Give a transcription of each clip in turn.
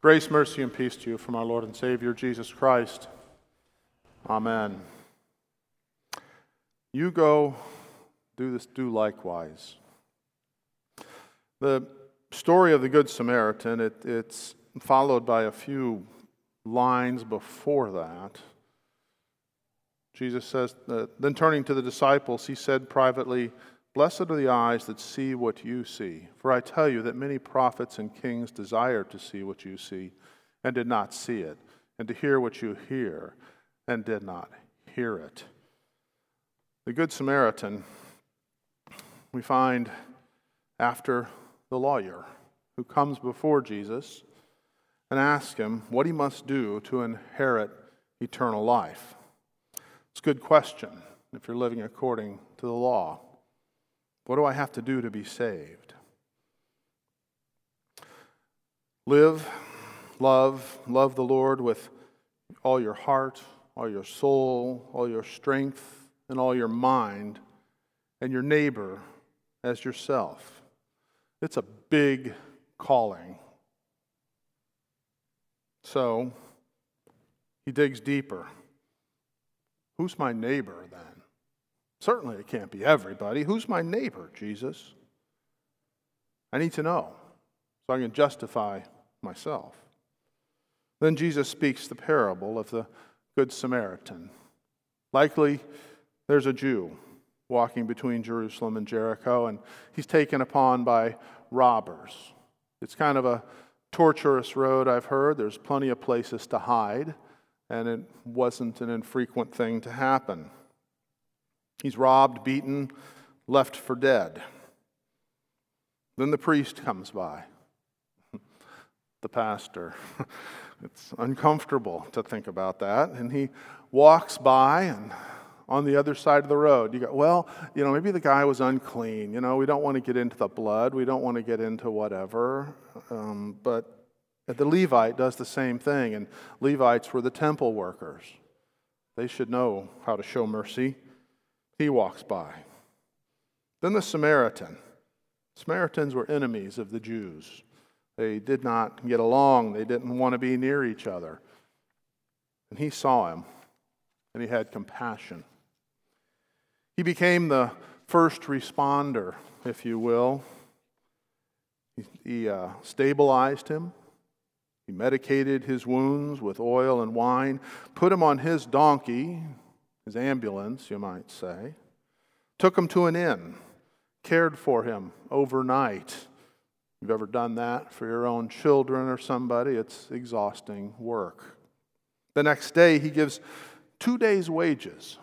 Grace, mercy, and peace to you from our Lord and Savior Jesus Christ. Amen. You go, do this, do likewise. The story of the Good Samaritan, it, it's followed by a few lines before that. Jesus says, uh, then turning to the disciples, he said privately, Blessed are the eyes that see what you see. For I tell you that many prophets and kings desired to see what you see and did not see it, and to hear what you hear and did not hear it. The Good Samaritan, we find after the lawyer who comes before Jesus and asks him what he must do to inherit eternal life. It's a good question if you're living according to the law. What do I have to do to be saved? Live, love, love the Lord with all your heart, all your soul, all your strength, and all your mind, and your neighbor as yourself. It's a big calling. So, he digs deeper. Who's my neighbor then? Certainly, it can't be everybody. Who's my neighbor, Jesus? I need to know so I can justify myself. Then Jesus speaks the parable of the Good Samaritan. Likely, there's a Jew walking between Jerusalem and Jericho, and he's taken upon by robbers. It's kind of a torturous road, I've heard. There's plenty of places to hide, and it wasn't an infrequent thing to happen. He's robbed, beaten, left for dead. Then the priest comes by, the pastor. It's uncomfortable to think about that. And he walks by, and on the other side of the road, you go, well, you know, maybe the guy was unclean. You know, we don't want to get into the blood, we don't want to get into whatever. Um, but the Levite does the same thing, and Levites were the temple workers. They should know how to show mercy. He walks by. Then the Samaritan. Samaritans were enemies of the Jews. They did not get along, they didn't want to be near each other. And he saw him, and he had compassion. He became the first responder, if you will. He, he uh, stabilized him. He medicated his wounds with oil and wine, put him on his donkey, his ambulance, you might say, took him to an inn, cared for him overnight. You've ever done that for your own children or somebody? It's exhausting work. The next day, he gives two days' wages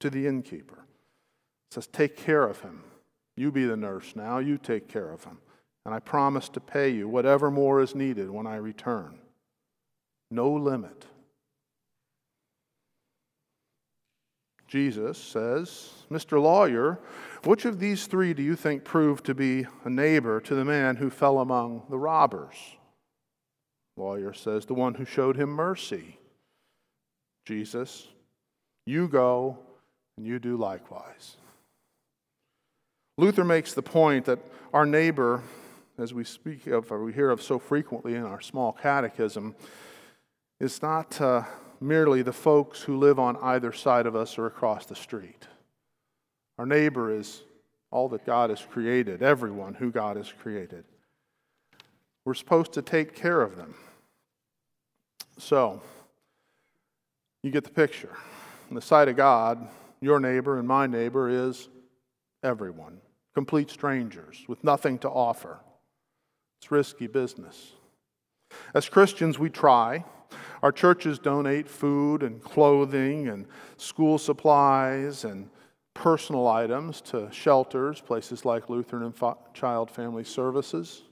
to the innkeeper. says, Take care of him. You be the nurse now. You take care of him. And I promise to pay you whatever more is needed when I return. No limit. Jesus says, Mr. Lawyer, which of these three do you think proved to be a neighbor to the man who fell among the robbers? Lawyer says, The one who showed him mercy. Jesus, you go and you do likewise. Luther makes the point that our neighbor, as we speak of, or we hear of so frequently in our small catechism, is not. Uh, merely the folks who live on either side of us or across the street. Our neighbor is all that God has created, everyone who God has created. We're supposed to take care of them. So, you get the picture. In the sight of God, your neighbor and my neighbor is everyone, complete strangers with nothing to offer. It's risky business. As Christians, we try our churches donate food and clothing and school supplies and personal items to shelters, places like Lutheran and Child Family Services.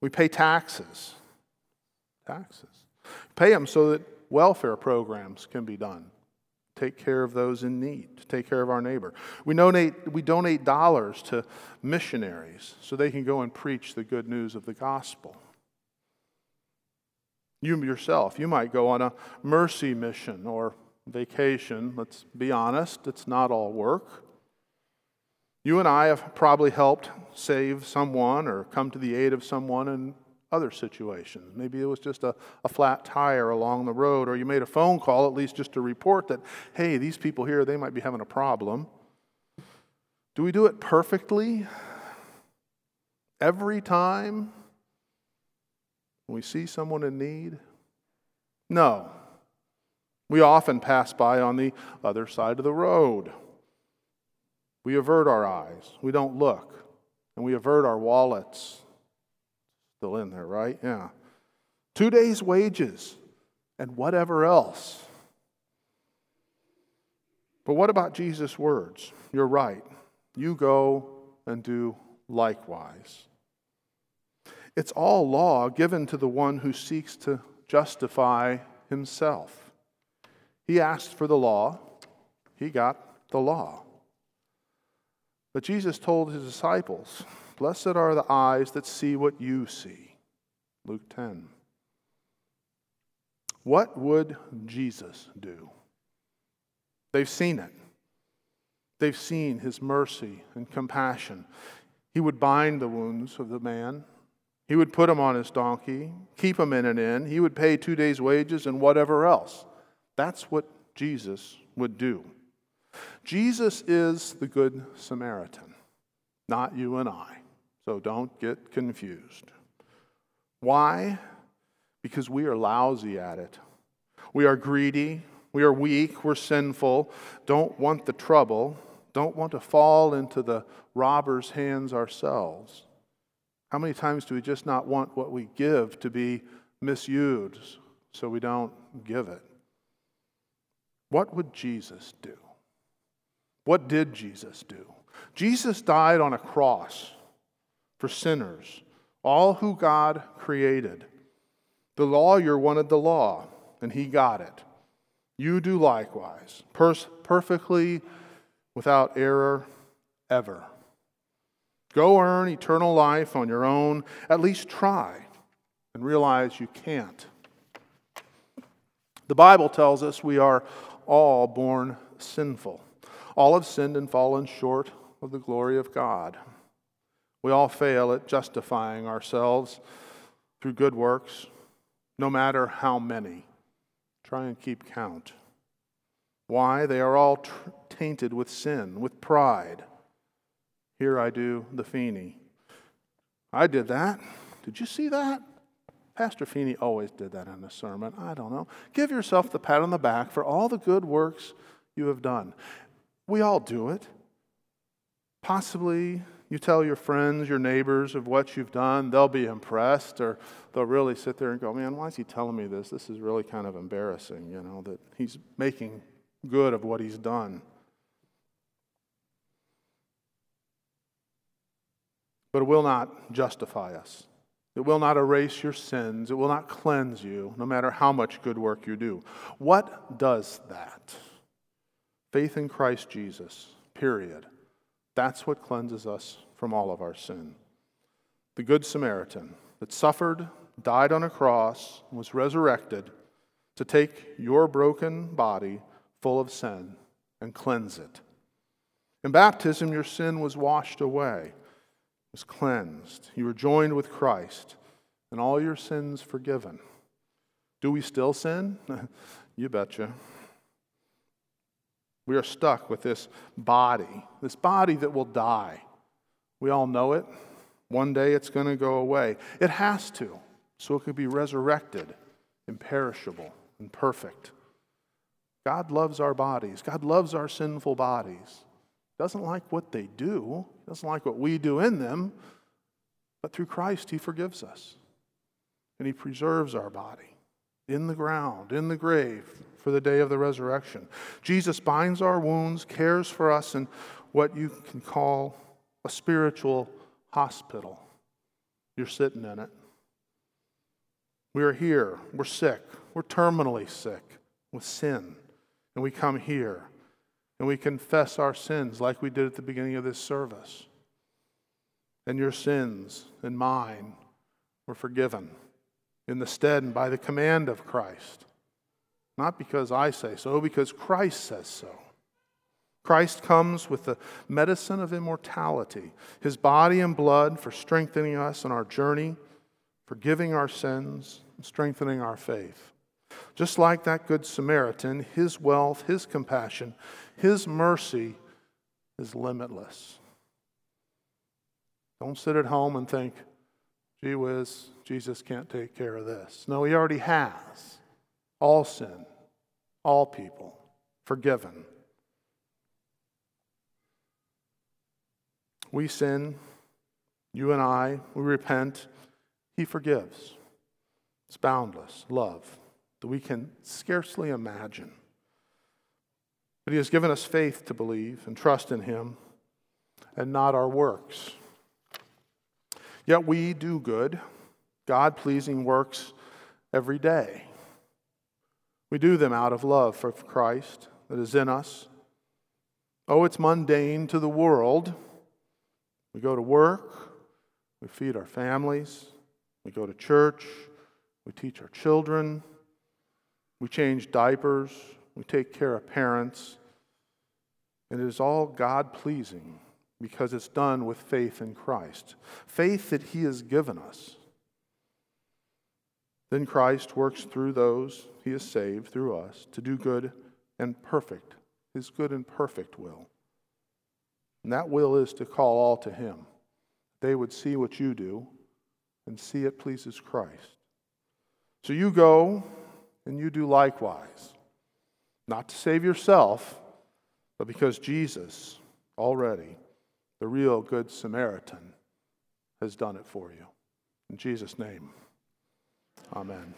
We pay taxes. Taxes. Pay them so that welfare programs can be done. Take care of those in need, to take care of our neighbor. We donate, we donate dollars to missionaries so they can go and preach the good news of the gospel. You yourself, you might go on a mercy mission or vacation. Let's be honest, it's not all work. You and I have probably helped save someone or come to the aid of someone in other situations. Maybe it was just a, a flat tire along the road, or you made a phone call, at least just to report that, hey, these people here, they might be having a problem. Do we do it perfectly? Every time when we see someone in need? No. We often pass by on the other side of the road. We avert our eyes. We don't look. And we avert our wallets. Still in there, right? Yeah. Two days' wages and whatever else. But what about Jesus' words? You're right. You go and do likewise. It's all law given to the one who seeks to justify himself. He asked for the law, he got the law. But Jesus told his disciples, Blessed are the eyes that see what you see. Luke 10. What would Jesus do? They've seen it. They've seen his mercy and compassion. He would bind the wounds of the man. He would put him on his donkey, keep him in an inn. He would pay two days' wages and whatever else. That's what Jesus would do. Jesus is the Good Samaritan, not you and I. So don't get confused. Why? Because we are lousy at it. We are greedy. We are weak. We're sinful. Don't want the trouble. Don't want to fall into the robber's hands ourselves. How many times do we just not want what we give to be misused so we don't give it? What would Jesus do? What did Jesus do? Jesus died on a cross for sinners, all who God created. The lawyer wanted the law, and he got it. You do likewise, perfectly, without error, ever. Go earn eternal life on your own. At least try and realize you can't. The Bible tells us we are all born sinful. All have sinned and fallen short of the glory of God. We all fail at justifying ourselves through good works, no matter how many. Try and keep count. Why? They are all tainted with sin, with pride. Here I do the Feeney. I did that. Did you see that? Pastor Feeney always did that in a sermon. I don't know. Give yourself the pat on the back for all the good works you have done. We all do it. Possibly you tell your friends, your neighbors of what you've done, they'll be impressed, or they'll really sit there and go, Man, why is he telling me this? This is really kind of embarrassing, you know, that he's making good of what he's done. But it will not justify us. It will not erase your sins. It will not cleanse you, no matter how much good work you do. What does that? Faith in Christ Jesus, period. That's what cleanses us from all of our sin. The Good Samaritan that suffered, died on a cross, was resurrected to take your broken body full of sin and cleanse it. In baptism, your sin was washed away cleansed. You were joined with Christ, and all your sins forgiven. Do we still sin? you betcha. We are stuck with this body, this body that will die. We all know it. One day it's going to go away. It has to, so it can be resurrected, imperishable, and perfect. God loves our bodies. God loves our sinful bodies. Doesn't like what they do, doesn't like what we do in them, but through Christ, He forgives us. And He preserves our body in the ground, in the grave, for the day of the resurrection. Jesus binds our wounds, cares for us in what you can call a spiritual hospital. You're sitting in it. We are here. We're sick. We're terminally sick with sin. And we come here and we confess our sins like we did at the beginning of this service. And your sins and mine were forgiven in the stead and by the command of Christ. Not because I say so, because Christ says so. Christ comes with the medicine of immortality, his body and blood for strengthening us in our journey forgiving our sins, and strengthening our faith. Just like that Good Samaritan, his wealth, his compassion, his mercy is limitless. Don't sit at home and think, gee whiz, Jesus can't take care of this. No, he already has. All sin, all people, forgiven. We sin, you and I, we repent, he forgives. It's boundless love that we can scarcely imagine. But He has given us faith to believe and trust in Him and not our works. Yet we do good, God pleasing works every day. We do them out of love for Christ that is in us. Oh, it's mundane to the world. We go to work, we feed our families, we go to church, we teach our children, we change diapers, we take care of parents, and it is all God pleasing because it's done with faith in Christ. Faith that He has given us. Then Christ works through those He has saved, through us, to do good and perfect, His good and perfect will. And that will is to call all to Him. They would see what you do and see it pleases Christ. So you go and you do likewise. Not to save yourself, but because Jesus already, the real Good Samaritan, has done it for you. In Jesus' name, amen.